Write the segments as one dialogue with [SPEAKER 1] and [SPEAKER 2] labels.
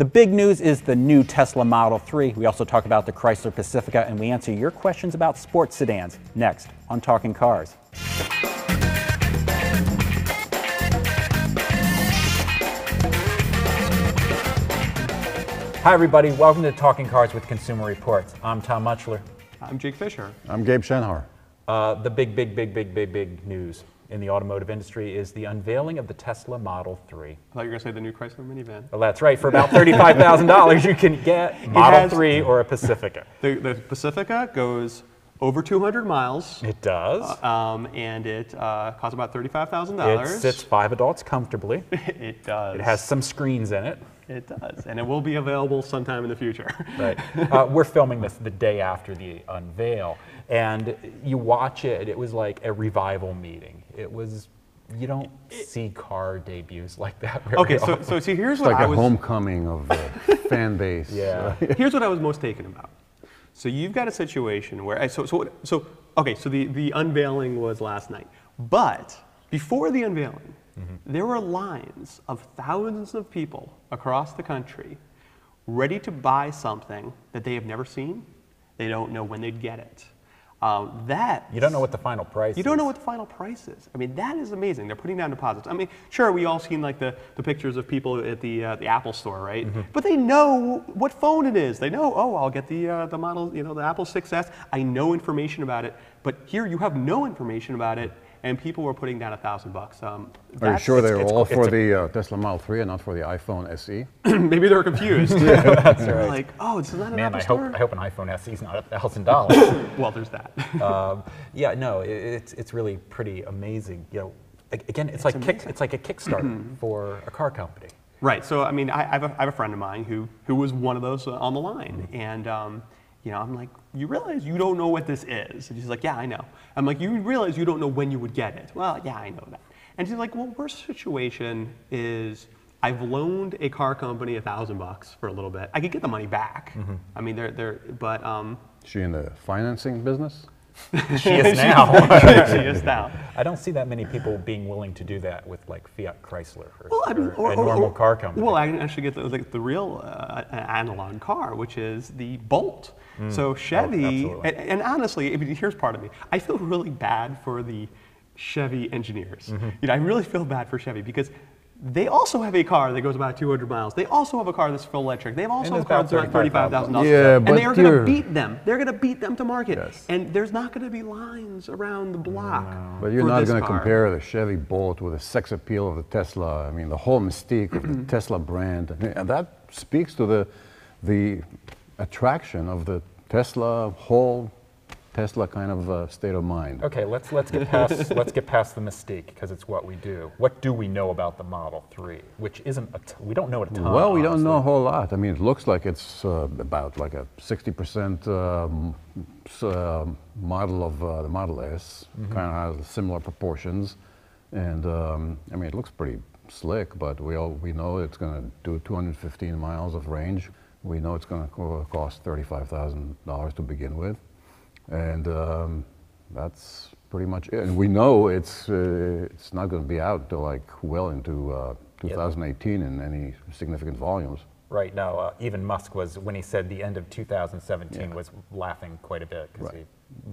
[SPEAKER 1] The big news is the new Tesla Model 3. We also talk about the Chrysler Pacifica, and we answer your questions about sports sedans next on Talking Cars. Hi, everybody. Welcome to Talking Cars with Consumer Reports. I'm Tom Mutchler.
[SPEAKER 2] I'm Jake Fisher.
[SPEAKER 3] I'm Gabe Shenhar.
[SPEAKER 1] Uh, the big, big, big, big, big, big news in the automotive industry is the unveiling of the Tesla Model 3.
[SPEAKER 2] I thought you were going to say the new Chrysler minivan.
[SPEAKER 1] Well, that's right. For about $35,000, you can get Model
[SPEAKER 2] has-
[SPEAKER 1] 3 or a Pacifica.
[SPEAKER 2] The, the Pacifica goes over 200 miles,
[SPEAKER 1] It does.
[SPEAKER 2] um, and it uh, costs about $35,000.
[SPEAKER 1] It sits five adults comfortably.
[SPEAKER 2] It does.
[SPEAKER 1] It has some screens in it.
[SPEAKER 2] It does, and it will be available sometime in the future.
[SPEAKER 1] Right. Uh, we're filming this the day after the unveil, and you watch it. It was like a revival meeting. It was. You don't see car debuts like that very
[SPEAKER 2] okay, so,
[SPEAKER 1] often.
[SPEAKER 2] so see, here's
[SPEAKER 3] It's
[SPEAKER 2] what
[SPEAKER 3] like
[SPEAKER 2] I
[SPEAKER 3] a
[SPEAKER 2] was.
[SPEAKER 3] Like a homecoming of the fan base.
[SPEAKER 1] yeah.
[SPEAKER 2] Here's what I was most taken about. So you've got a situation where so so so okay. So the the unveiling was last night, but before the unveiling, there were lines of thousands of people across the country ready to buy something that they have never seen. They don't know when they'd get it. Um, that
[SPEAKER 1] You don't know what the final price.
[SPEAKER 2] you don't
[SPEAKER 1] is.
[SPEAKER 2] know what the final price is. I mean, that is amazing. They're putting down deposits. I mean, sure, we all seen like the, the pictures of people at the uh, the Apple store, right?
[SPEAKER 1] Mm-hmm.
[SPEAKER 2] But they know what phone it is. They know, oh, I'll get the uh, the model, you know, the Apple 6s. I know information about it. But here, you have no information about it, and people were putting down a thousand bucks. Um,
[SPEAKER 3] Are you sure they
[SPEAKER 1] were
[SPEAKER 3] all for
[SPEAKER 1] a-
[SPEAKER 3] the uh, Tesla Model 3 and not for the iPhone? SE?
[SPEAKER 2] maybe they're confused.
[SPEAKER 1] That's
[SPEAKER 2] They're
[SPEAKER 1] right.
[SPEAKER 2] like, oh, it's not an
[SPEAKER 1] Man,
[SPEAKER 2] Apple
[SPEAKER 1] I hope
[SPEAKER 2] store.
[SPEAKER 1] I hope an iPhone SE is not a thousand dollars.
[SPEAKER 2] well, there's that.
[SPEAKER 1] um, yeah, no, it, it's it's really pretty amazing. You know, again, it's, like kick, it's like a Kickstarter for a car company.
[SPEAKER 2] Right. So I mean, I, I, have a, I have a friend of mine who who was one of those uh, on the line, and um, you know, I'm like, you realize you don't know what this is? And she's like, yeah, I know. I'm like, you realize you don't know when you would get it? Well, yeah, I know that. And she's like, well, worst situation is I've loaned a car company a thousand bucks for a little bit. I could get the money back. I mean, they're they're, but um,
[SPEAKER 3] she in the financing business?
[SPEAKER 1] She is now.
[SPEAKER 2] she is now.
[SPEAKER 1] I don't see that many people being willing to do that with like Fiat Chrysler or,
[SPEAKER 2] Well, I mean,
[SPEAKER 1] or
[SPEAKER 2] or,
[SPEAKER 1] a normal
[SPEAKER 2] or-
[SPEAKER 1] car company.
[SPEAKER 2] Well, I can actually get the, the, the real uh, analog car, which is the Bolt. Mm. So oh, Chevy,
[SPEAKER 1] absolutely.
[SPEAKER 2] and, and honestly, I mean, here's part of me. I feel really bad for the Chevy engineers. Mm-hmm. You know, I really feel bad for Chevy because they also have a car that goes about 200 miles. They also have a car that's full electric. They also have a car that's
[SPEAKER 1] about
[SPEAKER 2] about $35,000.
[SPEAKER 3] Yeah,
[SPEAKER 2] and they are going to beat them. They're going to beat them to market.
[SPEAKER 3] Yes.
[SPEAKER 2] And there's not going to be lines around the block.
[SPEAKER 3] But you're not going to compare the Chevy Bolt with the sex appeal of the Tesla. I mean, the whole mystique of the Tesla brand. And that speaks to the, the attraction of the Tesla whole Tesla kind of uh, state of mind.
[SPEAKER 1] okay, let's let's get past let's get past the mystique because it's what we do. What do we know about the Model 3, which isn't a t- we don't know a ton.
[SPEAKER 3] Well, we don't know a whole lot. I mean, it looks like it's uh, about like a 60% um, uh, model of uh, the Model S, kind of has similar proportions. And um, I mean, it looks pretty slick, but we, all, we know it's going to do 215 miles of range. We know it's going to cost $35,000 to begin with. And um, that's pretty much it. And we know it's, uh, it's not going to be out till like well into uh, 2018 in any significant volumes.
[SPEAKER 1] Right now, uh, even Musk was when he said the end of 2017
[SPEAKER 3] Yeah.
[SPEAKER 1] was laughing quite a bit because
[SPEAKER 3] Right.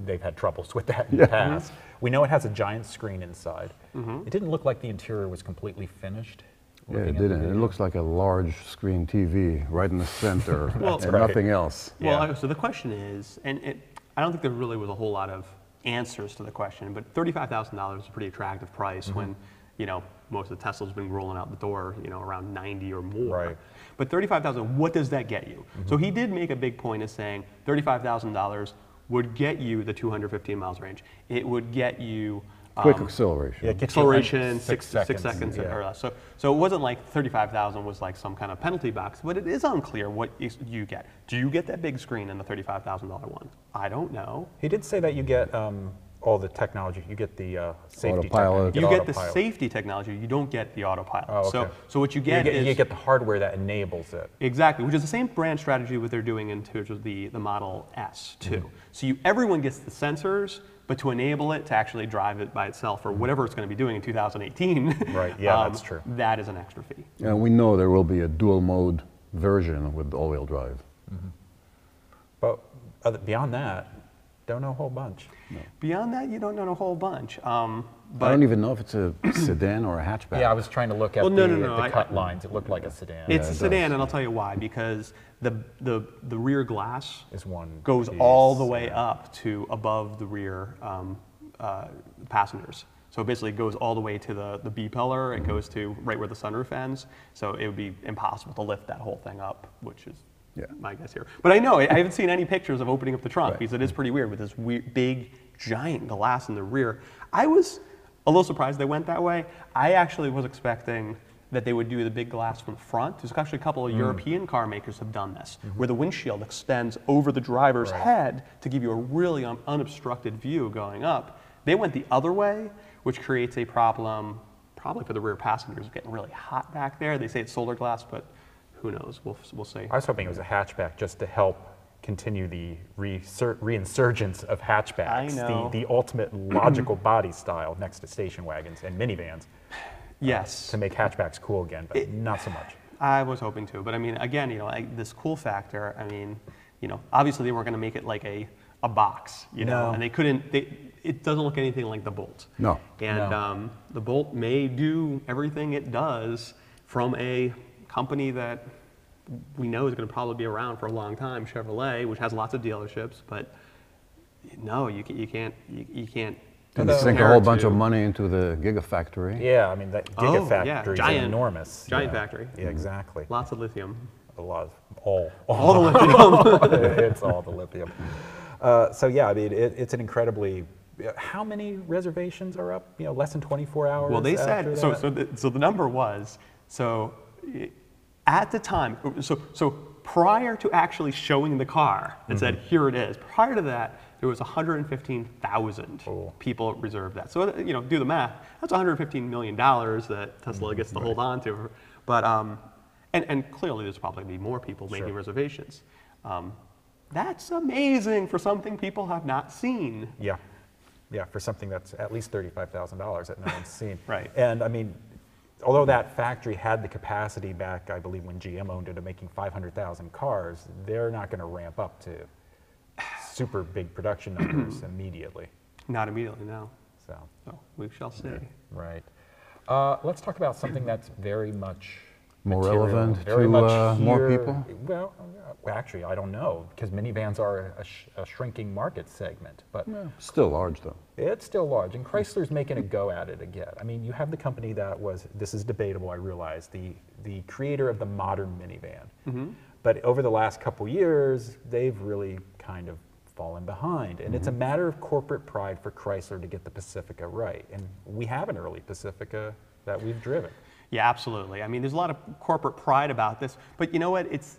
[SPEAKER 1] they've had troubles with that in the past. We know it has a giant screen inside. It didn't look like the interior was completely finished.
[SPEAKER 3] Yeah, it didn't. It looks like a large screen TV right in the center
[SPEAKER 2] Well-
[SPEAKER 3] and
[SPEAKER 1] right.
[SPEAKER 3] nothing else.
[SPEAKER 2] Well,
[SPEAKER 1] Yeah.
[SPEAKER 2] so the question is, and it, I don't think there really was a whole lot of answers to the question, but thirty-five thousand dollars is a pretty attractive price
[SPEAKER 1] Mm-hmm.
[SPEAKER 2] when, you know, most of the Teslas been rolling out the door, you know, around ninety or more.
[SPEAKER 1] Right.
[SPEAKER 2] But thirty-five thousand, what does that get you?
[SPEAKER 1] Mm-hmm.
[SPEAKER 2] So he did make a big point of saying thirty-five thousand dollars would get you the two hundred fifteen miles range. It would get you.
[SPEAKER 3] Quick
[SPEAKER 2] um,
[SPEAKER 3] acceleration.
[SPEAKER 1] Yeah, it gets you under
[SPEAKER 2] acceleration six, six seconds,
[SPEAKER 1] yeah.
[SPEAKER 2] or less. So, so it wasn't like 35,000 was like some kind of penalty box, but it is unclear what you get. Do you get that big screen in the $35,000 one? I don't know.
[SPEAKER 1] He did say that you get um, all the technology. You get the uh, safety
[SPEAKER 3] Autopilot.
[SPEAKER 1] technology.
[SPEAKER 2] You get the safety technology. You don't get the autopilot.
[SPEAKER 1] Oh,
[SPEAKER 2] So,
[SPEAKER 1] okay.
[SPEAKER 2] so what you
[SPEAKER 1] You
[SPEAKER 2] get,
[SPEAKER 1] get,
[SPEAKER 2] is
[SPEAKER 1] you get the hardware that enables it.
[SPEAKER 2] Exactly, which is the same brand strategy what they're doing in terms of the, the Model S too.
[SPEAKER 1] Mm-hmm.
[SPEAKER 2] So you, everyone gets the sensors, but to enable it to actually drive it by itself or whatever it's going to be doing in 2018,
[SPEAKER 1] Mm-hmm. Right, yeah, that's true.
[SPEAKER 2] That is an extra fee.
[SPEAKER 3] And we know there will be a dual mode version with all-wheel drive.
[SPEAKER 1] But beyond that, don't know a whole bunch.
[SPEAKER 2] Beyond that, you don't know a whole bunch. Um, but
[SPEAKER 3] I don't even know if it's a sedan or a hatchback.
[SPEAKER 1] Yeah, I was trying to look at
[SPEAKER 2] Well, no,
[SPEAKER 1] the,
[SPEAKER 2] no, no,
[SPEAKER 1] the
[SPEAKER 2] I-
[SPEAKER 1] cut lines. It looked like a sedan.
[SPEAKER 2] it's
[SPEAKER 3] it
[SPEAKER 2] a
[SPEAKER 3] does.
[SPEAKER 2] sedan, and I'll tell you why. Because the the the rear glass
[SPEAKER 1] Is one
[SPEAKER 2] goes
[SPEAKER 1] piece,
[SPEAKER 2] all the way
[SPEAKER 1] yeah.
[SPEAKER 2] up to above the rear um, uh, passengers. So basically, it basically goes all the way to the, the B pillar. It goes to right where the sunroof ends. So it would be impossible to lift that whole thing up, which is
[SPEAKER 3] Yeah.
[SPEAKER 2] my guess here. But I know I haven't seen any pictures of opening up the trunk
[SPEAKER 3] Right.
[SPEAKER 2] because it is pretty weird with this weird, big giant glass in the rear. I was a little surprised they went that way. I actually was expecting that they would do the big glass from the front. There's actually a couple
[SPEAKER 3] Mm.
[SPEAKER 2] of European car makers have done this,
[SPEAKER 3] Mm-hmm.
[SPEAKER 2] where the windshield extends over the driver's head to give you a really un- unobstructed view going up. They went the other way, which creates a problem probably for the rear passengers getting really hot back there. They say it's solar glass, but who knows? We'll, we'll see.
[SPEAKER 1] I was hoping it was a hatchback just to help continue the resur- reinsurgence of hatchbacks.
[SPEAKER 2] I know.
[SPEAKER 1] The, the ultimate logical body style next to station wagons and minivans
[SPEAKER 2] Yes.
[SPEAKER 1] to make hatchbacks cool again, but not so much.
[SPEAKER 2] I was hoping to, but I mean, again, you know, like this cool factor. I mean, you know, obviously they weren't going to make it like a, a box, you know,
[SPEAKER 1] No.
[SPEAKER 2] and they couldn't. They, it doesn't look anything like the Bolt.
[SPEAKER 3] No.
[SPEAKER 2] And
[SPEAKER 1] No.
[SPEAKER 2] Um, the Bolt may do everything it does from a company that we know is going to probably be around for a long time, Chevrolet, which has lots of dealerships, but no, you, ca- you can't. You, you can't.
[SPEAKER 3] And
[SPEAKER 1] Although-
[SPEAKER 3] sink a whole
[SPEAKER 2] it
[SPEAKER 3] bunch of money into the Gigafactory.
[SPEAKER 1] Yeah, I mean, that
[SPEAKER 2] Oh, yeah,
[SPEAKER 1] Gigafactory is
[SPEAKER 2] giant-
[SPEAKER 1] enormous.
[SPEAKER 2] giant
[SPEAKER 1] yeah.
[SPEAKER 2] factory.
[SPEAKER 1] Yeah, exactly.
[SPEAKER 2] Lots of lithium.
[SPEAKER 1] A lot of, all.
[SPEAKER 2] All the lithium.
[SPEAKER 1] it's all the lithium. Uh, so yeah, I mean, it, it's an incredibly. How many reservations are up? You know, less than 24 hours.
[SPEAKER 2] Well, they
[SPEAKER 1] after
[SPEAKER 2] said so.
[SPEAKER 1] that?
[SPEAKER 2] So the, so the number was so i- at the time. So so prior to actually showing the car, said
[SPEAKER 1] Mm-hmm.
[SPEAKER 2] here it is. Prior to that, there was 115,000
[SPEAKER 1] Cool.
[SPEAKER 2] people reserved that. So you know, do the math. That's 115 million dollars that Tesla
[SPEAKER 1] Mm-hmm.
[SPEAKER 2] gets to hold on to. But um, and and clearly there's probably be more people making
[SPEAKER 1] Sure.
[SPEAKER 2] reservations. Um, that's amazing for something people have not seen.
[SPEAKER 1] Yeah, yeah, for something that's at least thirty-five thousand dollars that no one's seen.
[SPEAKER 2] Right.
[SPEAKER 1] And I mean, although that factory had the capacity back, I believe, when GM owned it, of making five hundred thousand cars, they're not going to ramp up to super big production numbers immediately.
[SPEAKER 2] Not immediately, no.
[SPEAKER 1] So,
[SPEAKER 2] So we shall see.
[SPEAKER 1] right. Uh, let's talk about something that's very much
[SPEAKER 3] More
[SPEAKER 1] material,
[SPEAKER 3] relevant to, uh, more people?
[SPEAKER 1] Well, uh, actually, I don't know because minivans are a, sh- a shrinking market segment, but.
[SPEAKER 3] Still large though.
[SPEAKER 1] It's still large, and Chrysler's making a go at it again. I mean, you have the company that was, this is debatable, I realize, the, the creator of the modern minivan. But over the last couple years, they've really kind of fallen behind. And it's a matter of corporate pride for Chrysler to get the Pacifica right. And we have an early Pacifica that we've driven.
[SPEAKER 2] Yeah, absolutely. I mean, there's a lot of corporate pride about this, but you know what? It's,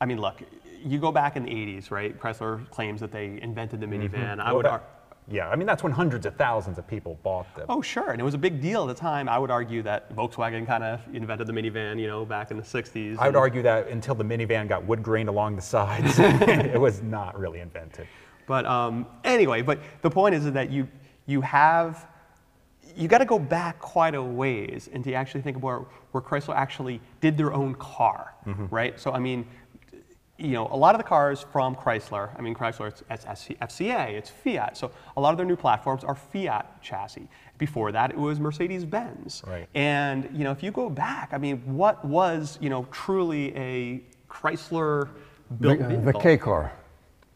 [SPEAKER 2] I mean, look, you go back in the 80s, right? Chrysler claims that they invented the minivan. I
[SPEAKER 1] Well,
[SPEAKER 2] would,
[SPEAKER 1] that-
[SPEAKER 2] ar-
[SPEAKER 1] yeah, I mean, that's when hundreds of thousands of people bought them.
[SPEAKER 2] oh sure, and it was a big deal at the time. I would argue that Volkswagen kind of invented the minivan, you know, back in the 60s.
[SPEAKER 1] I would argue that until the minivan got wood grain along the sides, it was not really invented.
[SPEAKER 2] But um, anyway, but the point is that you you have you got to go back quite a ways and to actually think about where Chrysler actually did their own car, mm-hmm. right? So I mean, you know, a lot of the cars from Chrysler, I mean, Chrysler, it's, it's FCA, it's Fiat. So a lot of their new platforms are Fiat chassis. Before that, it was Mercedes-Benz.
[SPEAKER 1] Right.
[SPEAKER 2] And you know, if you go back, I mean, what was you know truly a Chrysler built uh,
[SPEAKER 3] The,
[SPEAKER 2] vehicle?
[SPEAKER 3] the K car.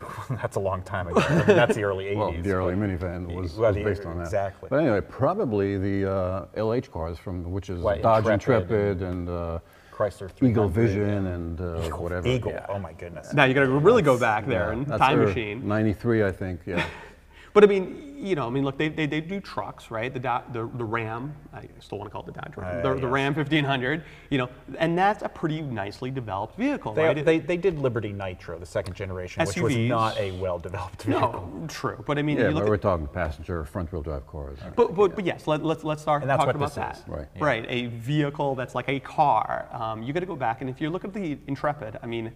[SPEAKER 1] That's a long time ago. I mean, that's the early 80s.
[SPEAKER 3] Well, the early minivan was,
[SPEAKER 1] Well,
[SPEAKER 3] was
[SPEAKER 1] the-
[SPEAKER 3] based on that.
[SPEAKER 1] exactly.
[SPEAKER 3] But anyway, probably the uh, LH cars from which is
[SPEAKER 1] Right,
[SPEAKER 3] Dodge
[SPEAKER 1] Intrepid
[SPEAKER 3] Intrepid and uh,
[SPEAKER 1] Chrysler
[SPEAKER 3] Eagle Vision and uh,
[SPEAKER 1] Eagle,
[SPEAKER 3] whatever.
[SPEAKER 1] Eagle.
[SPEAKER 3] Yeah.
[SPEAKER 1] Oh my goodness.
[SPEAKER 2] Now you got to really go back there
[SPEAKER 3] Yeah,
[SPEAKER 2] and
[SPEAKER 3] that's
[SPEAKER 2] time machine.
[SPEAKER 3] 93, I think, yeah.
[SPEAKER 2] But I mean, you know, I mean, look, they, they, they do trucks, right? The, Do- the the Ram, I still want to call it the Dodge Ram,
[SPEAKER 1] Uh,
[SPEAKER 2] the, the. Ram 1500, you know, and that's a pretty nicely developed vehicle,
[SPEAKER 1] They,
[SPEAKER 2] right?
[SPEAKER 1] They, they did Liberty Nitro, the second generation, which was not a well-developed vehicle.
[SPEAKER 2] no, true, but I mean,
[SPEAKER 3] Yeah,
[SPEAKER 2] you
[SPEAKER 3] but
[SPEAKER 2] look
[SPEAKER 3] we're talking passenger front-wheel drive cars.
[SPEAKER 2] but, but, but yes, let, let's let's start talking about
[SPEAKER 1] this
[SPEAKER 2] that.
[SPEAKER 1] is.
[SPEAKER 3] Right.
[SPEAKER 1] Yeah.
[SPEAKER 2] Right, a vehicle that's like a car. Um, you got to go back, and if you look at the Intrepid, I mean,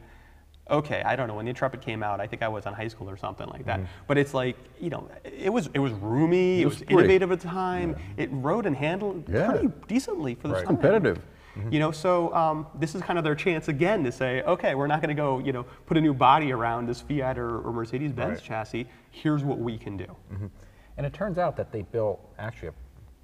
[SPEAKER 2] okay, I don't know when the Intrepid came out. I think I was in high school or something like that. But it's like you know, it was it was roomy, it,
[SPEAKER 3] Mm-hmm. It
[SPEAKER 2] was,
[SPEAKER 3] was
[SPEAKER 2] innovative at the time. It rode and handled
[SPEAKER 3] Yeah.
[SPEAKER 2] pretty decently for the
[SPEAKER 1] Right.
[SPEAKER 2] time.
[SPEAKER 3] Competitive.
[SPEAKER 2] You know, so um, this is kind of their chance again to say, okay, we're not going to go, you know, put a new body around this Fiat or, or Mercedes-Benz
[SPEAKER 1] Right.
[SPEAKER 2] chassis. Here's what we can do.
[SPEAKER 1] And it turns out that they built actually a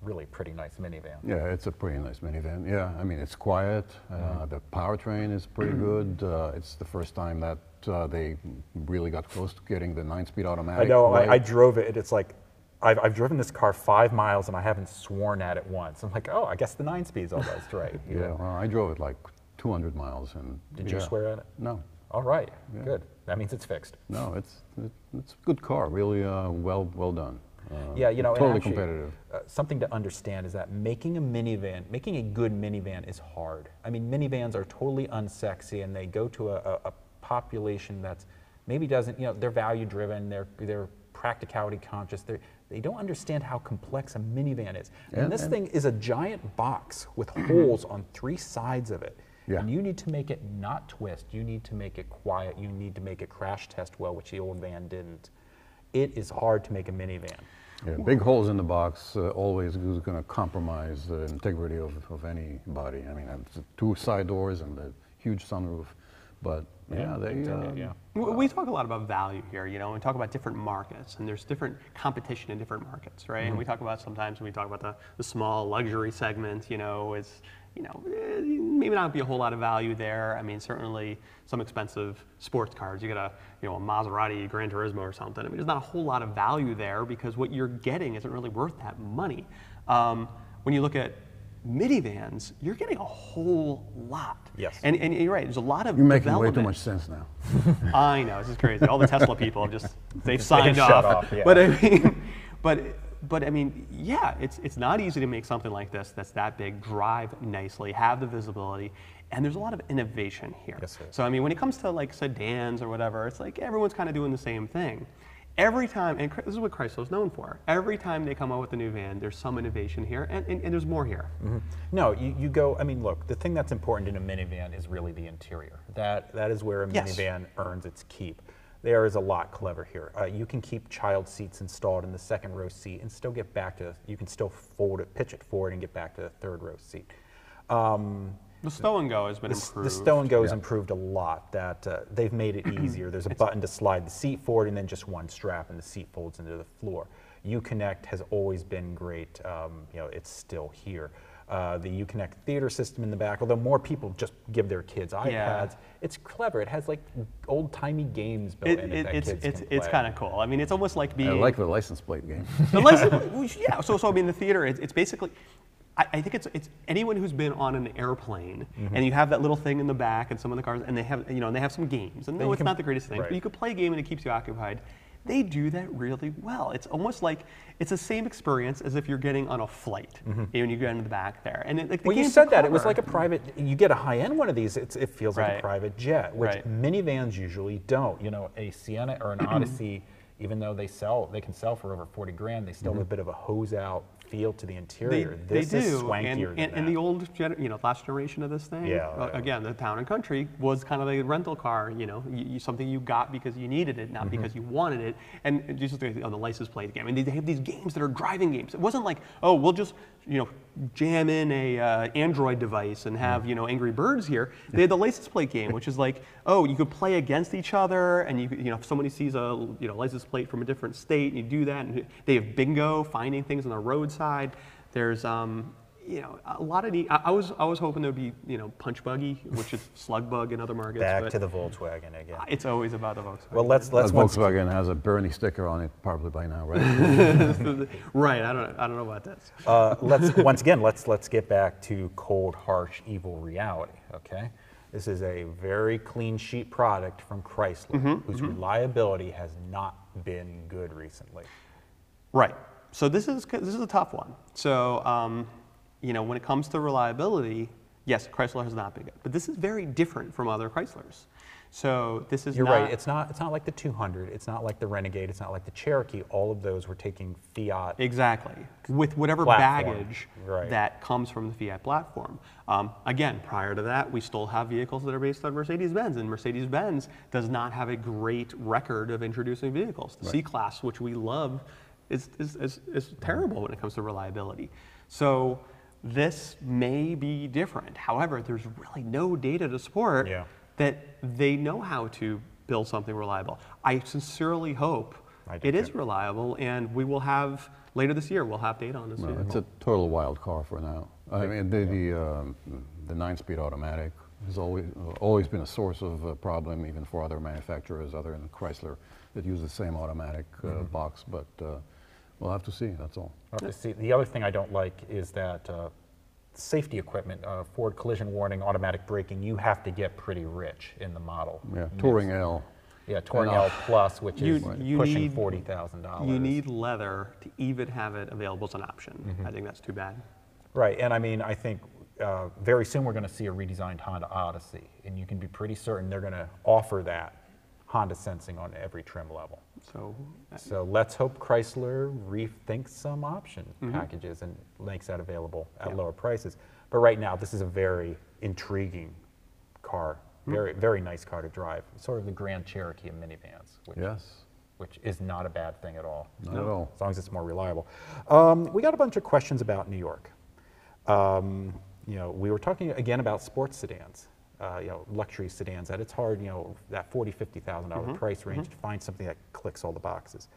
[SPEAKER 1] really pretty nice minivan.
[SPEAKER 3] Yeah, it's a pretty nice minivan. Yeah, I mean, it's quiet. Uh, the powertrain is pretty good. Uh, it's the first time that uh, they really got close to getting the nine-speed automatic.
[SPEAKER 1] I know.
[SPEAKER 3] right.
[SPEAKER 1] I, I drove it. and It's like I've, I've driven this car five miles and I haven't sworn at it once. I'm like, oh, I guess the nine speed's almost right. you
[SPEAKER 3] yeah,
[SPEAKER 1] know?
[SPEAKER 3] well, I drove it like 200 miles, and
[SPEAKER 1] Did you swear at it?
[SPEAKER 3] No,
[SPEAKER 1] All right.
[SPEAKER 3] Yeah.
[SPEAKER 1] Good. That means it's fixed.
[SPEAKER 3] no, it's it, it's a good car. Really uh, well well done. Uh,
[SPEAKER 1] Yeah, you know,
[SPEAKER 3] totally
[SPEAKER 1] actually,
[SPEAKER 3] competitive.
[SPEAKER 1] Uh, something to understand is that making a minivan, making a good minivan is hard. I mean, minivans are totally unsexy, and they go to a, a, a population that's maybe doesn't, you know, they're value driven, they're they're practicality conscious. They they don't understand how complex a minivan is. And,
[SPEAKER 3] And-
[SPEAKER 1] this thing is a giant box with holes on three sides of it.
[SPEAKER 3] Yeah.
[SPEAKER 1] And you need to make it not twist. You need to make it quiet. You need to make it crash test well, which the old van didn't. It is hard to make a minivan.
[SPEAKER 3] Yeah, big holes in the box uh, always is going to compromise the integrity of, of any body. I mean, two side doors and a huge sunroof, but yeah, they. Uh,
[SPEAKER 1] yeah.
[SPEAKER 2] We we talk a lot about value here, you know, and talk about different markets, and there's different competition in different markets, right? And we talk about sometimes when we talk about the, the small luxury segment, you know, is, you know, eh, maybe not be a whole lot of value there. I mean, certainly some expensive sports cars, you get a, you know, a Maserati Gran Turismo or something. I mean, there's not a whole lot of value there because what you're getting isn't really worth that money. Um, when you look at minivans, you're getting a whole lot.
[SPEAKER 1] Yes.
[SPEAKER 2] And, and you're right, there's a lot of
[SPEAKER 3] You're making way too much sense now.
[SPEAKER 2] I know this is crazy. All the Tesla people have just they've signed
[SPEAKER 1] shut
[SPEAKER 2] off.
[SPEAKER 1] off, yeah.
[SPEAKER 2] But I mean, but but I mean, yeah, it's it's not easy to make something like this that's that big, drive nicely, have the visibility, and there's a lot of innovation here.
[SPEAKER 1] Yes, there is.
[SPEAKER 2] so I mean, when it comes to like sedans or whatever, it's like everyone's kind of doing the same thing. Every time, and this is what Chrysler is known for. Every time they come out with a new van, there's some innovation here, and, and, and there's more here.
[SPEAKER 1] No, you, you go. I mean, look. The thing that's important in a minivan is really the interior. That that is where a
[SPEAKER 2] Yes.
[SPEAKER 1] minivan earns its keep. There is a lot clever here. Uh, you can keep child seats installed in the second row seat and still get back to. You can still fold it, pitch it forward, and get back to the third row seat. Um,
[SPEAKER 2] The stow and go has been
[SPEAKER 1] the,
[SPEAKER 2] improved.
[SPEAKER 1] the stow and go has
[SPEAKER 3] Yeah.
[SPEAKER 1] improved a lot. That uh, they've made it easier. There's a button to slide the seat forward, and then just one strap, and the seat folds into the floor. Uconnect has always been great. Um, you know, it's still here. Uh, the Uconnect theater system in the back, although more people just give their kids iPads,
[SPEAKER 2] Yeah.
[SPEAKER 1] it's clever. It has like old timey games built
[SPEAKER 2] It,
[SPEAKER 1] in it,
[SPEAKER 2] it,
[SPEAKER 1] that
[SPEAKER 2] it's
[SPEAKER 1] kids
[SPEAKER 2] it's it's kind of cool. I mean, it's almost like being
[SPEAKER 3] I like the license plate game.
[SPEAKER 2] The license, yeah. So, so I mean, the theater, it's, it's basically, I, I think it's it's anyone who's been on an airplane
[SPEAKER 1] Mm-hmm.
[SPEAKER 2] and you have that little thing in the back and some of the cars and they have you know and they have some games and no, it's
[SPEAKER 1] can-
[SPEAKER 2] not the greatest thing,
[SPEAKER 1] right.
[SPEAKER 2] but you could play a game and it keeps you occupied. They do that really well. It's almost like it's the same experience as if you're getting on a flight and you get into the back there. And it, like, the
[SPEAKER 1] Mm-hmm. Well, you said that it was like a private. You get a high end one of these, it's, it feels like a private jet, which
[SPEAKER 2] Right.
[SPEAKER 1] minivans usually don't. You know, a Sienna or an Odyssey, even though they sell, they can sell for over forty grand. They still have a bit of a hose out feel to the interior.
[SPEAKER 2] they
[SPEAKER 1] this
[SPEAKER 2] do,
[SPEAKER 1] is swankier
[SPEAKER 2] and, and, and the old, you know, last generation of this thing.
[SPEAKER 1] Yeah,
[SPEAKER 2] uh. Again, the town and country was kind of like a rental car. You know, you, you, something you got because you needed it,
[SPEAKER 1] Mm-hmm.
[SPEAKER 2] not because you wanted it. And just on the license plate game, and they, they have these games that are driving games. It wasn't like, oh, we'll just, you know, jam in a uh, Android device and have
[SPEAKER 1] Mm-hmm.
[SPEAKER 2] you know Angry Birds here. They had the license plate game, which is like, oh, you could play against each other, and you, you know, if somebody sees a you know license plate from a different state, and you do that. And they have bingo, finding things on the roadside. There's um, you know a lot of neat. I, I was I was hoping there'd be you know punch buggy, which is slug bug in other markets.
[SPEAKER 1] Back
[SPEAKER 2] but
[SPEAKER 1] to the Volkswagen again.
[SPEAKER 2] It's always about the Volkswagen.
[SPEAKER 1] Well, let's let's
[SPEAKER 3] That
[SPEAKER 1] once,
[SPEAKER 3] Volkswagen has a Bernie sticker on it probably by now, right?
[SPEAKER 2] right. I don't I don't know about this.
[SPEAKER 1] uh, let's once again let's let's get back to cold, harsh, evil reality. Okay, this is a very clean sheet product from Chrysler,
[SPEAKER 2] Mm-hmm,
[SPEAKER 1] whose reliability has not been good recently.
[SPEAKER 2] Right. So this is this is a tough one. So um, you know, when it comes to reliability, yes, Chrysler has not been good, but this is very different from other Chryslers. So this is
[SPEAKER 1] You're
[SPEAKER 2] not,
[SPEAKER 1] right. It's not. It's not like the 200. It's not like the Renegade. It's not like the Cherokee. All of those were taking Fiat.
[SPEAKER 2] Exactly. With whatever
[SPEAKER 1] Platform,
[SPEAKER 2] baggage
[SPEAKER 1] right.
[SPEAKER 2] that comes from the Fiat platform. Um, again, prior to that, we still have vehicles that are based on Mercedes Benz, and Mercedes Benz does not have a great record of introducing vehicles. The C Class, which we love, is, is, is, is terrible when it comes to reliability. So, this may be different. However, there's really no data to support
[SPEAKER 1] Yeah.
[SPEAKER 2] that they know how to build something reliable. I sincerely hope
[SPEAKER 1] I do
[SPEAKER 2] it is
[SPEAKER 1] too.
[SPEAKER 2] reliable, and we will have later this year. We'll have data on this.
[SPEAKER 3] No,
[SPEAKER 2] vehicle.
[SPEAKER 3] it's a total wild car for now. I mean, the the, um, the nine-speed automatic has always always been a source of a problem, even for other manufacturers, other than Chrysler, that use the same automatic uh,
[SPEAKER 1] Mm-hmm.
[SPEAKER 3] box. But uh, we'll have to see. That's all.
[SPEAKER 1] We'll have to see. The other thing I don't like is that uh, safety equipment, uh, forward collision warning, automatic braking, you have to get pretty rich in the model.
[SPEAKER 3] Yeah,
[SPEAKER 1] mix.
[SPEAKER 3] Touring L.
[SPEAKER 1] Yeah, Touring L Plus, which
[SPEAKER 2] You-
[SPEAKER 1] is
[SPEAKER 2] you
[SPEAKER 1] pushing
[SPEAKER 2] need-
[SPEAKER 1] forty thousand dollars.
[SPEAKER 2] You need leather to even have it available as an option.
[SPEAKER 1] Mm-hmm.
[SPEAKER 2] I think that's too bad.
[SPEAKER 1] Right, and I mean, I think uh, very soon we're going to see a redesigned Honda Odyssey, and you can be pretty certain they're going to offer that Honda sensing on every trim level.
[SPEAKER 2] So
[SPEAKER 1] So let's hope Chrysler rethinks some option packages and makes that available at
[SPEAKER 2] Mm-hmm. Yeah.
[SPEAKER 1] lower prices. But right now, this is a very intriguing car,
[SPEAKER 2] Hmm.
[SPEAKER 1] very very nice car to drive. Sort of the Grand Cherokee of minivans, which,
[SPEAKER 3] Yes,
[SPEAKER 1] which is not a bad thing at all.
[SPEAKER 3] not at all.
[SPEAKER 1] As long as it's more reliable. Um, we got a bunch of questions about New York. Um, you know, we were talking again about sports sedans, uh, you know, luxury sedans. That it's hard, you know, that forty, fifty thousand dollar price range to find something that clicks all the boxes.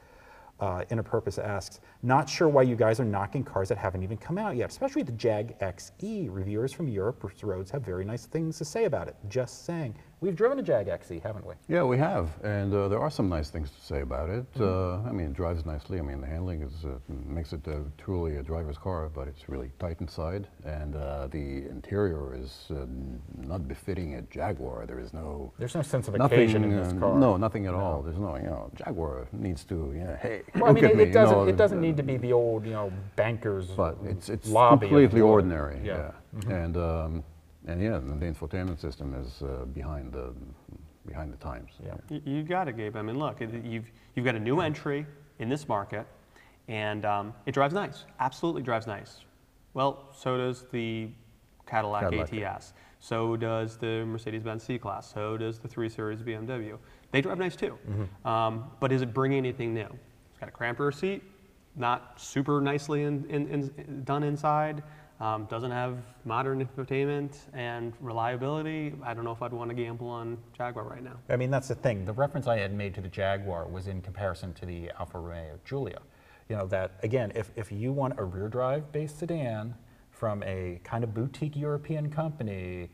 [SPEAKER 1] Uh, Inner Purpose asks, not sure why you guys are knocking cars that haven't even come out yet, especially the Jag XE. Reviewers from Europe's roads have very nice things to say about it. Just saying. We've driven a Jag XE, haven't we?
[SPEAKER 3] Yeah, we have, and uh, there are some nice things to say about it.
[SPEAKER 1] Mm-hmm.
[SPEAKER 3] Uh, I mean, it drives nicely. I mean, the handling is uh, makes it uh, truly a driver's car, but it's really tight inside, and uh, the interior is uh, not befitting a Jaguar. There is no
[SPEAKER 1] There's no sense of
[SPEAKER 3] nothing.
[SPEAKER 1] occasion in this car.
[SPEAKER 3] No, nothing at all. There's no, you know, Jaguar needs to, you know, hey,
[SPEAKER 1] Well, I mean, it, it doesn't.
[SPEAKER 3] know,
[SPEAKER 1] it doesn't need to be the old, you know, bankers.
[SPEAKER 3] but it's it's
[SPEAKER 1] lobby
[SPEAKER 3] completely ordinary.
[SPEAKER 1] Yeah.
[SPEAKER 3] Yeah, and um, and yeah, the infotainment system is uh, behind the behind the times.
[SPEAKER 1] Yeah.
[SPEAKER 2] You, you got it, Gabe. I mean, look, you've, you've got a new entry in this market, and um, it drives nice. Absolutely drives nice. Well, so does the Cadillac,
[SPEAKER 3] Cadillac.
[SPEAKER 2] ATS. So does the Mercedes-Benz C-Class. So does the 3 Series BMW. They drive nice too. Um, but is it bringing anything new? It's got a cramp rear seat, not super nicely in, in, in, done inside. Um, doesn't have modern infotainment and reliability. I don't know if I'd want to gamble on Jaguar right now.
[SPEAKER 1] I mean, that's the thing. The reference I had made to the Jaguar was in comparison to the Alfa Romeo Giulia. You know, that again, if, if you want a rear drive based sedan from a kind of boutique European company,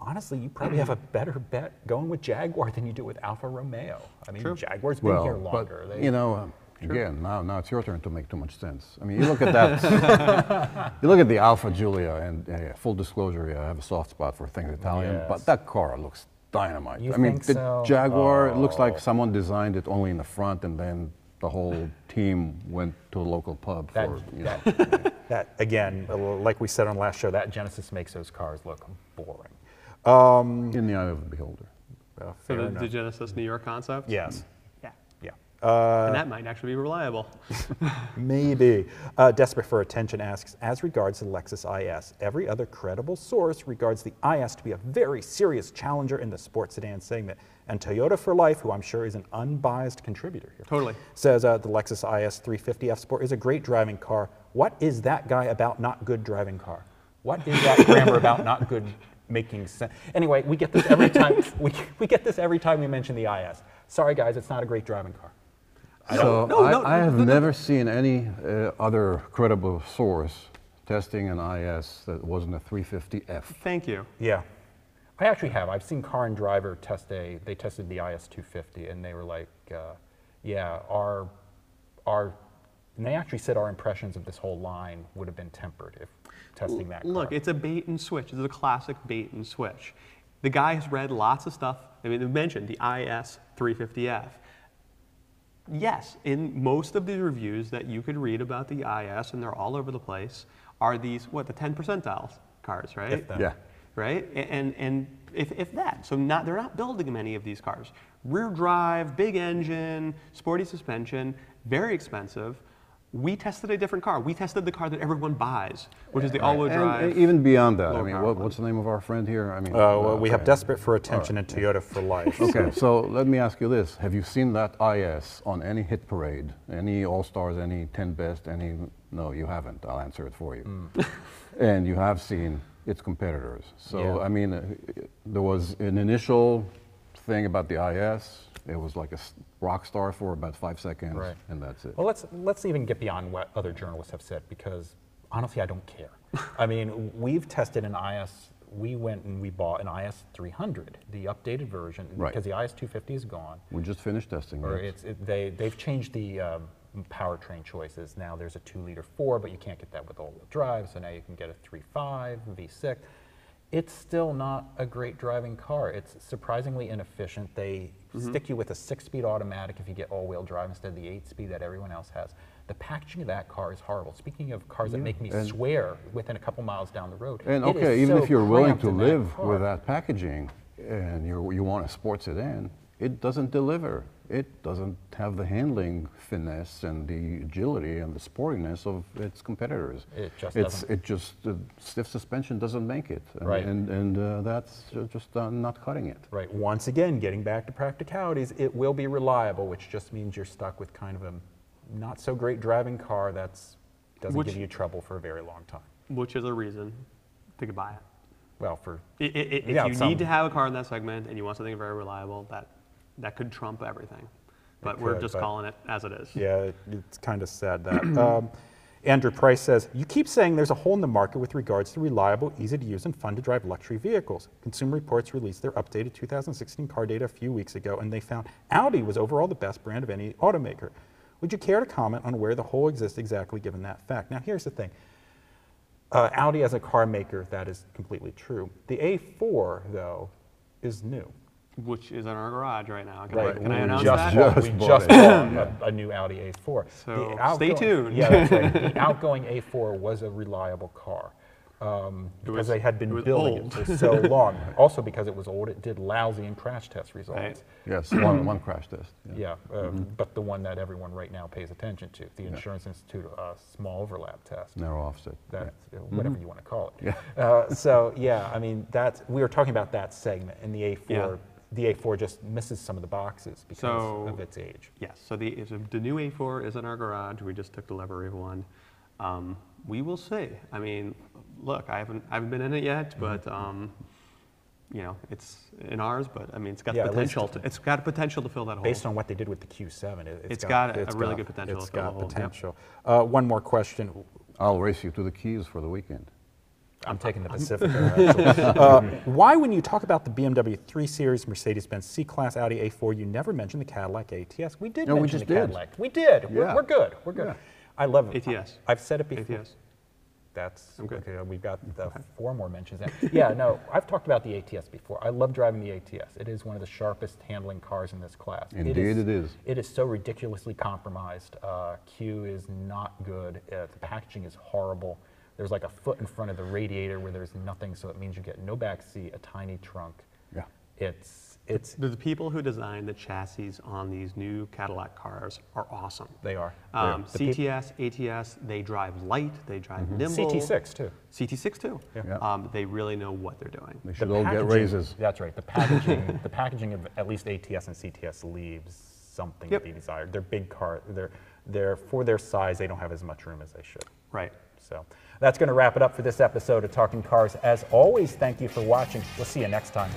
[SPEAKER 1] honestly, you probably have a better bet going with Jaguar than you do with Alfa Romeo. I mean,
[SPEAKER 2] True.
[SPEAKER 1] Jaguar's been
[SPEAKER 3] Well,
[SPEAKER 1] here longer.
[SPEAKER 3] but
[SPEAKER 1] They-
[SPEAKER 3] you know, um, again, now now it's your turn to make too much sense. I mean, you look at that, you look at the Alfa Giulia, and uh, full disclosure, yeah, I have a soft spot for things Italian,
[SPEAKER 1] Yes.
[SPEAKER 3] but that car looks dynamite.
[SPEAKER 1] You
[SPEAKER 3] I mean, the
[SPEAKER 1] so?
[SPEAKER 3] Jaguar, it looks
[SPEAKER 1] Oh.
[SPEAKER 3] like someone designed it only in the front, and then the whole team went to a local pub
[SPEAKER 1] that,
[SPEAKER 3] for you know.
[SPEAKER 1] that, that, again, like we said on last show, that Genesis makes those cars look boring. Um,
[SPEAKER 3] in the eye of the beholder.
[SPEAKER 1] uh,
[SPEAKER 2] So the, the Genesis New York concept?
[SPEAKER 1] yes. Uh,
[SPEAKER 2] and that might actually be reliable.
[SPEAKER 1] Maybe. Uh, Desperate for Attention asks, as regards the Lexus IS, every other credible source regards the IS to be a very serious challenger in the sports sedan segment. And Toyota for Life, who I'm sure is an unbiased contributor here,
[SPEAKER 2] Totally.
[SPEAKER 1] says uh, the Lexus IS 350 F Sport is a great driving car. What is that guy about not good driving car? What is that grammar about not good making sense? Anyway, we get this every time. We, we get this every time we mention the IS. Sorry, guys, it's not a great driving car.
[SPEAKER 3] So
[SPEAKER 2] no,
[SPEAKER 3] I,
[SPEAKER 2] no,
[SPEAKER 3] I have
[SPEAKER 2] no, no.
[SPEAKER 3] never seen any uh, other credible source testing an IS that wasn't a 350F.
[SPEAKER 2] Thank you.
[SPEAKER 1] Yeah. I actually have. I've seen Car and Driver test a, they tested the IS 250 and they were like, uh, yeah, our, our, and they actually said our impressions of this whole line would have been tempered if testing that
[SPEAKER 2] Look,
[SPEAKER 1] car.
[SPEAKER 2] it's a bait and switch. It's a classic bait and switch. The guy has read lots of stuff. I mean, they mentioned the IS 350F. Yes, in most of the reviews that you could read about the IS, and they're all over the place, are these, what, the 10 percentiles cars, right?
[SPEAKER 1] If that.
[SPEAKER 3] Yeah.
[SPEAKER 2] right? And, and if, if that, so not, they're not building many of these cars. Rear drive, big engine, sporty suspension, very expensive. We tested a different car. We tested the car that everyone buys, which is the all-wheel
[SPEAKER 3] And,
[SPEAKER 2] drive.
[SPEAKER 3] uh, even beyond that, I mean, what, what's the name of our friend here? I mean,
[SPEAKER 1] Uh, well, we have
[SPEAKER 3] okay.
[SPEAKER 1] Desperate for Attention and Toyota for Life.
[SPEAKER 3] Okay, so let me ask you this: Have you seen that IS on any hit parade, any All Stars, any 10 Best, any No, you haven't. I'll answer it for you.
[SPEAKER 1] Mm.
[SPEAKER 3] and you have seen its competitors. So,
[SPEAKER 1] Yeah.
[SPEAKER 3] I mean, uh, there was an initial thing about the IS. It was like a rock star for about five seconds,
[SPEAKER 1] Right.
[SPEAKER 3] and that's it.
[SPEAKER 1] Well, let's let's even get beyond what other journalists have said because honestly, I don't care. I mean, we've tested an IS. We went and we bought an IS 300, the updated version,
[SPEAKER 3] Right.
[SPEAKER 1] because the IS 250 is gone.
[SPEAKER 3] we just finished testing
[SPEAKER 1] Or
[SPEAKER 3] it.
[SPEAKER 1] it's it, they they've changed the um, powertrain choices. Now there's a two-liter four, but you can't get that with all-wheel drive. So now you can get a three five, V6. It's still not a great driving car. It's surprisingly inefficient. They
[SPEAKER 3] Mm-hmm.
[SPEAKER 1] stick you with a six-speed automatic if you get all-wheel drive instead of the eight-speed that everyone else has. The packaging of that car is horrible. Speaking of cars that make me
[SPEAKER 3] and-
[SPEAKER 1] swear within a couple miles down the road.
[SPEAKER 3] And okay, even
[SPEAKER 1] so
[SPEAKER 3] if you're willing to
[SPEAKER 1] in that
[SPEAKER 3] live
[SPEAKER 1] car.
[SPEAKER 3] with that packaging and you you want a sports sedan, it doesn't deliver. It doesn't have the handling finesse and the agility and the sportiness of its competitors.
[SPEAKER 1] It just
[SPEAKER 3] it's,
[SPEAKER 1] doesn't.
[SPEAKER 3] It just the stiff suspension doesn't make it, and,
[SPEAKER 1] Right.
[SPEAKER 3] and and uh, that's just uh, not cutting it.
[SPEAKER 1] Right. Once again, getting back to practicalities, it will be reliable, which just means you're stuck with kind of a not so great driving car that's doesn't
[SPEAKER 2] Which-
[SPEAKER 1] give you trouble for a very long time.
[SPEAKER 2] Which is a reason to buy it.
[SPEAKER 1] Well, for
[SPEAKER 2] I- I- I- If
[SPEAKER 1] Yeah,
[SPEAKER 2] you
[SPEAKER 1] some-
[SPEAKER 2] need to have a car in that segment and you want something very reliable, that, that could trump everything. But we're just
[SPEAKER 1] but-
[SPEAKER 2] calling it as it is.
[SPEAKER 1] yeah, it's kind of sad that. um, Andrew Price says, You keep saying there's a hole in the market with regards to reliable, easy to use, and fun to drive luxury vehicles. Consumer Reports released their updated 2016 car data a few weeks ago, and they found Audi was overall the best brand of any automaker. Would you care to comment on where the hole exists exactly given that fact? Now, here's the thing uh, Audi as a car maker, that is completely true. The A4, though, is new.
[SPEAKER 2] Which is in our garage right now. Can, I,
[SPEAKER 1] Right.
[SPEAKER 2] can I announce
[SPEAKER 1] just
[SPEAKER 2] that?
[SPEAKER 1] bought,
[SPEAKER 3] Just
[SPEAKER 1] we
[SPEAKER 3] bought
[SPEAKER 1] just
[SPEAKER 3] it.
[SPEAKER 1] bought a, a new Audi A4.
[SPEAKER 2] So
[SPEAKER 1] The
[SPEAKER 2] stay tuned.
[SPEAKER 1] Yeah, that's right. The outgoing A4 was a reliable car um, because
[SPEAKER 2] was-
[SPEAKER 1] they had been
[SPEAKER 2] it
[SPEAKER 1] building
[SPEAKER 2] old.
[SPEAKER 1] it for so long. Also because it was old, it did lousy in crash test results.
[SPEAKER 2] Right.
[SPEAKER 3] Yes, one, one crash test.
[SPEAKER 1] Yeah, uh, but the one that everyone right now pays attention to, the Insurance Institute uh, small overlap test.
[SPEAKER 3] Narrow offset. yeah.
[SPEAKER 1] That's uh, whatever you want to call it. Uh, so yeah, I mean that's we were talking about that segment, and the A4,
[SPEAKER 2] Yeah.
[SPEAKER 1] The A4 just misses some of the boxes because
[SPEAKER 2] So-
[SPEAKER 1] of its age.
[SPEAKER 2] Yes, so the, so the new A4 is in our garage. We just took delivery of one. Um, we will see. I mean, look, I haven't, I haven't been in it yet,
[SPEAKER 1] Mm-hmm.
[SPEAKER 2] but, um, you know, it's in ours, but I mean, it's got
[SPEAKER 1] Yeah,
[SPEAKER 2] the
[SPEAKER 1] least-
[SPEAKER 2] potential to, it's got a potential to fill that hole.
[SPEAKER 1] Based on what they did with the Q7, it,
[SPEAKER 2] It's got a really good potential
[SPEAKER 1] It's
[SPEAKER 2] to fill
[SPEAKER 1] got
[SPEAKER 2] the hole, yep.
[SPEAKER 1] potential. Uh, one more question.
[SPEAKER 3] I'll race you to the keys for the weekend.
[SPEAKER 1] I'm taking the Pacifica. actually. uh, why, when you talk about the BMW 3 Series, Mercedes-Benz C-Class, Audi A4, you never mention the Cadillac ATS? We did
[SPEAKER 3] No, we
[SPEAKER 1] mention
[SPEAKER 3] just
[SPEAKER 1] the
[SPEAKER 3] did.
[SPEAKER 1] Cadillac. We did. We're, we're good. We're good.
[SPEAKER 3] Yeah.
[SPEAKER 1] I love it.
[SPEAKER 2] ATS.
[SPEAKER 1] I've said it before.
[SPEAKER 2] ATS.
[SPEAKER 1] That's
[SPEAKER 2] Okay.
[SPEAKER 1] okay. We've got the four more mentions. Now. yeah, no, I've talked about the ATS before. I love driving the ATS. It is one of the sharpest handling cars in this class.
[SPEAKER 3] Indeed it is.
[SPEAKER 1] It is so ridiculously compromised. Uh, CUE is not good. Uh, the packaging is horrible. There's like a foot in front of the radiator where there's nothing, so it means you get no back seat, a tiny trunk.
[SPEAKER 3] Yeah.
[SPEAKER 1] It's it's
[SPEAKER 2] The people who design the chassis on these new Cadillac cars are awesome.
[SPEAKER 1] they are.
[SPEAKER 2] Um,
[SPEAKER 1] The peop-
[SPEAKER 2] CTS, ATS, they drive light, they drive
[SPEAKER 3] Mm-hmm.
[SPEAKER 2] nimble.
[SPEAKER 1] CT6 too.
[SPEAKER 2] CT6 too.
[SPEAKER 3] Yeah.
[SPEAKER 2] Um, they really know what they're doing.
[SPEAKER 3] They
[SPEAKER 1] The
[SPEAKER 3] should all get raises.
[SPEAKER 1] That's right. The packaging, the packaging of at least ATS and CTS leaves something
[SPEAKER 2] Yep.
[SPEAKER 1] to be desired. They're big car. They're they're for their size. They don't have as much room as they should.
[SPEAKER 2] Right.
[SPEAKER 1] So that's going to wrap it up for this episode of Talking Cars. As always, thank you for watching. We'll see you next time.